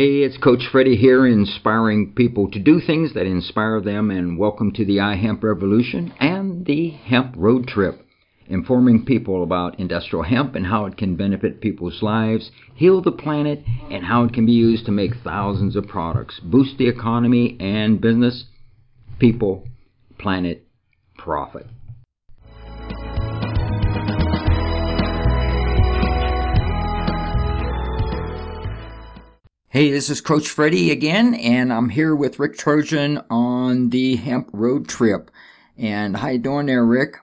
Hey, it's Coach Freddie here, inspiring people to do things that inspire them, and welcome to the iHemp Revolution and the Hemp Road Trip, informing people about industrial hemp and how it can benefit people's lives, heal the planet, and how it can be used to make thousands of products, boost the economy and business, people, planet, profit. Hey, this is Coach Freddie again, and I'm here with Rick Trojan on the Hemp Road Trip. And how you doing there, Rick?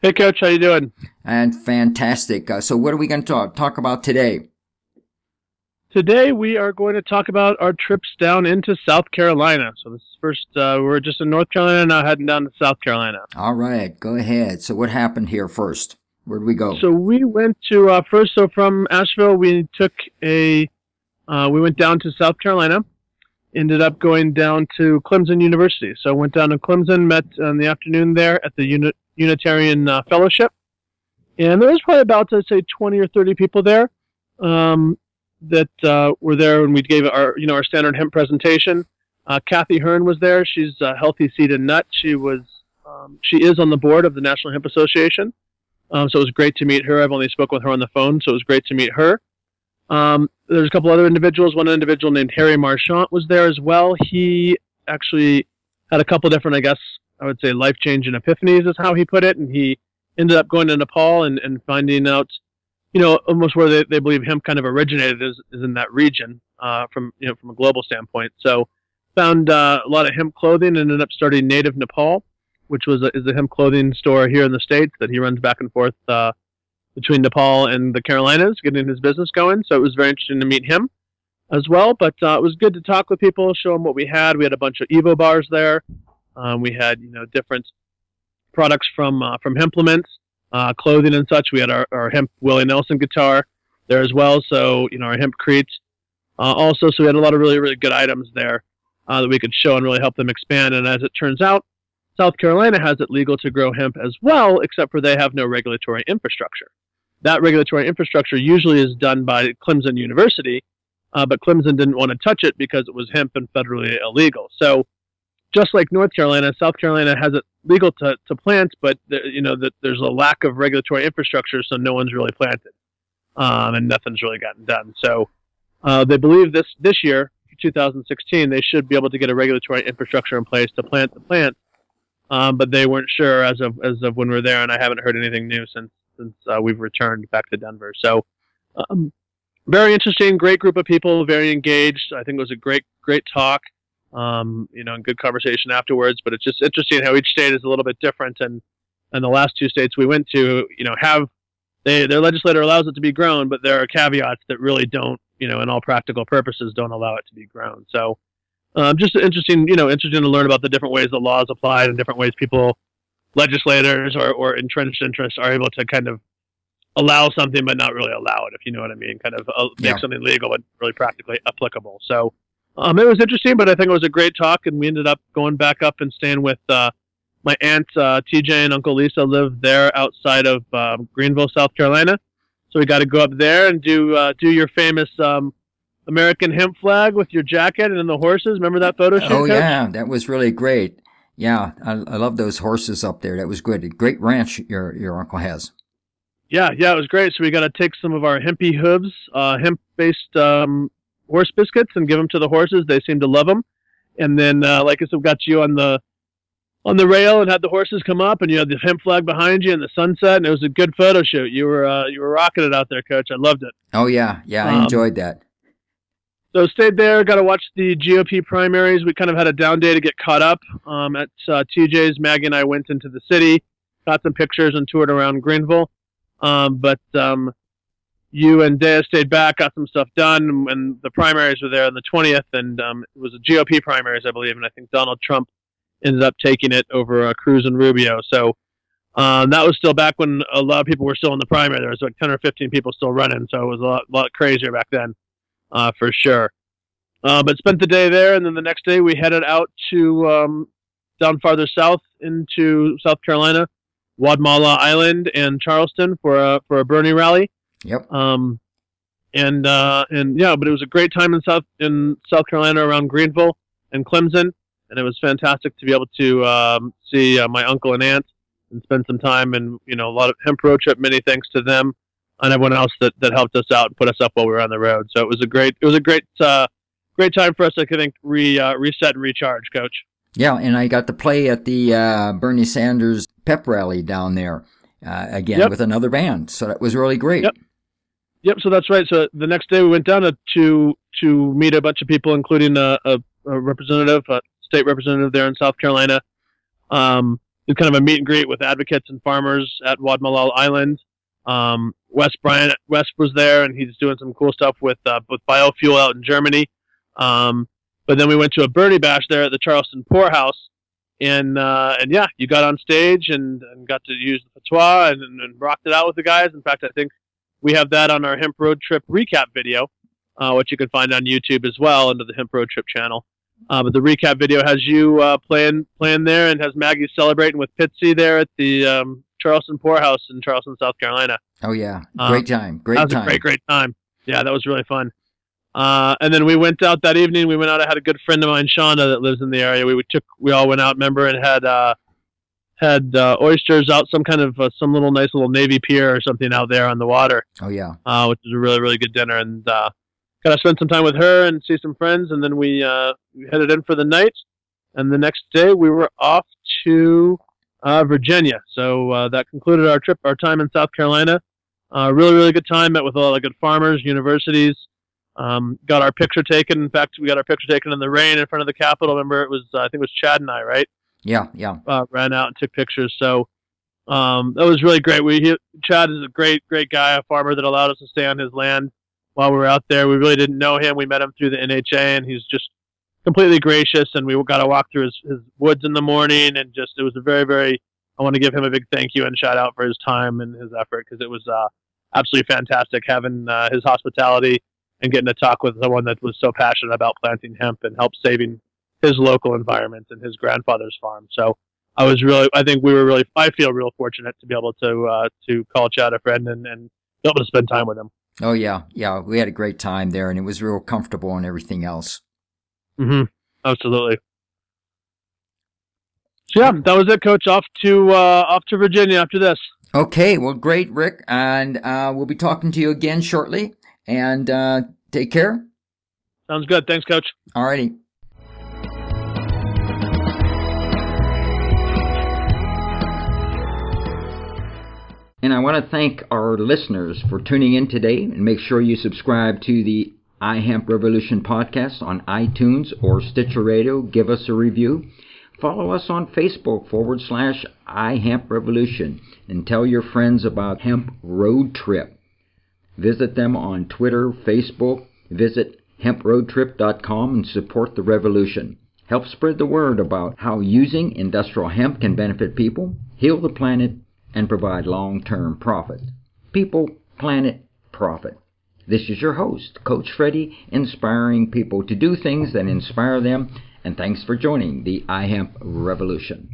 Hey, Coach, how you doing? And fantastic. Uh, so, what are we going to talk, talk about today? Today we are going to talk about our trips down into South Carolina. So this first, uh, we are just in North Carolina, now heading down to South Carolina. All right, go ahead. So what happened here first? Where'd we go? So we went to uh, first. So from Asheville, we took a uh, we went down to South Carolina, ended up going down to Clemson University. So I went down to Clemson, met in the afternoon there at the Uni- Unitarian uh, Fellowship, and there was probably about I'd say 20 or 30 people there um, that uh, were there when we gave our you know our standard hemp presentation. Uh, Kathy Hearn was there. She's a Healthy Seed and Nut. She was um, she is on the board of the National Hemp Association. Um, so it was great to meet her. I've only spoken with her on the phone, so it was great to meet her. Um, there's a couple other individuals. One individual named Harry Marchant was there as well. He actually had a couple different, I guess, I would say life changing epiphanies is how he put it. And he ended up going to Nepal and, and finding out, you know, almost where they, they believe hemp kind of originated is, is in that region, uh, from, you know, from a global standpoint. So found, uh, a lot of hemp clothing and ended up starting Native Nepal, which was a, is a hemp clothing store here in the States that he runs back and forth, uh, between Nepal and the Carolinas, getting his business going. So it was very interesting to meet him as well. But uh, it was good to talk with people, show them what we had. We had a bunch of Evo bars there. Um, we had you know different products from uh, from Hemplements, uh, clothing and such. We had our, our hemp Willie Nelson guitar there as well. So you know our hempcrete uh, also. So we had a lot of really really good items there uh, that we could show and really help them expand. And as it turns out, South Carolina has it legal to grow hemp as well, except for they have no regulatory infrastructure that regulatory infrastructure usually is done by Clemson University, uh, but Clemson didn't want to touch it because it was hemp and federally illegal. So, just like North Carolina, South Carolina has it legal to, to plant, but you know that there's a lack of regulatory infrastructure, so no one's really planted, um, and nothing's really gotten done. So, uh, they believe this this year, 2016, they should be able to get a regulatory infrastructure in place to plant the plant, um, but they weren't sure as of as of when we are there, and I haven't heard anything new since since uh, we've returned back to Denver. So, um, very interesting, great group of people, very engaged. I think it was a great, great talk. Um, you know, and good conversation afterwards. But it's just interesting how each state is a little bit different, and and the last two states we went to, you know, have they their legislator allows it to be grown, but there are caveats that really don't, you know, in all practical purposes, don't allow it to be grown. So. Um, just interesting, you know, interesting to learn about the different ways the law is applied and different ways people legislators or, or entrenched interests are able to kind of allow something but not really allow it, if you know what I mean, kind of uh, make yeah. something legal but really practically applicable. So um, it was interesting, but I think it was a great talk, and we ended up going back up and staying with uh, my aunt uh, TJ and Uncle Lisa live there outside of um, Greenville, South Carolina. So we got to go up there and do uh, do your famous um, American hemp flag with your jacket and then the horses. Remember that photo shoot? Oh yeah, that was really great. Yeah, I, I love those horses up there. That was good. Great ranch your your uncle has. Yeah, yeah, it was great. So we got to take some of our hempy hooves, uh, hemp-based um, horse biscuits, and give them to the horses. They seem to love them. And then, uh, like I said, we got you on the on the rail and had the horses come up, and you had the hemp flag behind you and the sunset, and it was a good photo shoot. You were uh, you were rocking it out there, Coach. I loved it. Oh yeah, yeah, I um, enjoyed that. So stayed there, got to watch the GOP primaries. We kind of had a down day to get caught up um, at uh, TJ's. Maggie and I went into the city, got some pictures, and toured around Greenville. Um, but um, you and Dea stayed back, got some stuff done, and the primaries were there on the 20th, and um, it was a GOP primaries, I believe, and I think Donald Trump ended up taking it over uh, Cruz and Rubio. So um, that was still back when a lot of people were still in the primary. There was like 10 or 15 people still running, so it was a lot, lot crazier back then uh, for sure. Uh, but spent the day there, and then the next day we headed out to um, down farther south into South Carolina, Wadmalaw Island and Charleston for a for a Bernie rally. Yep. Um, and uh, and yeah, but it was a great time in South in South Carolina around Greenville and Clemson, and it was fantastic to be able to um, see uh, my uncle and aunt and spend some time and you know a lot of hemp road trip. Many thanks to them and everyone else that, that helped us out and put us up while we were on the road. So it was a great it was a great uh, great time for us. I think re uh, reset and recharge, Coach. Yeah, and I got to play at the uh, Bernie Sanders pep rally down there uh, again yep. with another band, so that was really great. Yep. Yep. So that's right. So the next day we went down to to, to meet a bunch of people, including a, a, a representative, a state representative there in South Carolina. Um, was kind of a meet and greet with advocates and farmers at Wadmalaw Island. Um, Wes Bryant, Wes was there, and he's doing some cool stuff with uh, with biofuel out in Germany. Um, but then we went to a Bernie bash there at the Charleston Pour House, and uh, and yeah, you got on stage and, and got to use the patois and, and, rocked it out with the guys. In fact, I think we have that on our hemp road trip recap video, uh, which you can find on YouTube as well under the hemp road trip channel. Uh, but the recap video has you uh, playing playing there and has Maggie celebrating with Pitsy there at the um, Charleston Pour House in Charleston, South Carolina. Oh yeah, um, great time, great that was time, a great great time. Yeah, that was really fun. Uh, and then we went out that evening. We went out. I had a good friend of mine, Shonda, that lives in the area. We, we took, we all went out, remember, and had uh, had uh, oysters out some kind of uh, some little nice little navy pier or something out there on the water. Oh yeah, uh, which was a really really good dinner, and uh, got to spend some time with her and see some friends, and then we uh, we headed in for the night, and the next day we were off to Virginia. So uh, that concluded our trip, our time in South Carolina. Uh, really really good time. Met with a lot of good farmers, universities. Um, got our picture taken. In fact, we got our picture taken in the rain in front of the Capitol. Remember, it was uh, I think it was Chad and I, right? Yeah, yeah. Uh, ran out and took pictures. So um, that was really great. We he, Chad is a great, great guy, a farmer that allowed us to stay on his land while we were out there. We really didn't know him. We met him through the NHA, and he's just completely gracious. And we got to walk through his, his woods in the morning, and just it was a very, very. I want to give him a big thank you and shout out for his time and his effort because it was uh, absolutely fantastic having uh, his hospitality and getting to talk with someone that was so passionate about planting hemp and help saving his local environment and his grandfather's farm. So I was really, I think we were really, I feel real fortunate to be able to uh, to call Chad a friend and, and be able to spend time with him. Oh yeah, yeah, we had a great time there, and it was real comfortable and everything else. Mm-hmm. Absolutely. So yeah, that was it, Coach. Off to uh, off to Virginia after this. Okay, well, great, Rick, and uh, we'll be talking to you again shortly. And uh, take care. Sounds good. Thanks, Coach. All righty. And I want to thank our listeners for tuning in today and make sure you subscribe to the iHemp Revolution podcast on iTunes or Stitcher Radio. Give us a review. Follow us on Facebook forward slash iHemp Revolution and tell your friends about Hemp Road Trip. Visit them on Twitter, Facebook. Visit hemproadtrip.com and support the revolution. Help spread the word about how using industrial hemp can benefit people, heal the planet, and provide long term profit. People, planet, profit. This is your host, Coach Freddie, inspiring people to do things that inspire them, and thanks for joining the iHemp Revolution.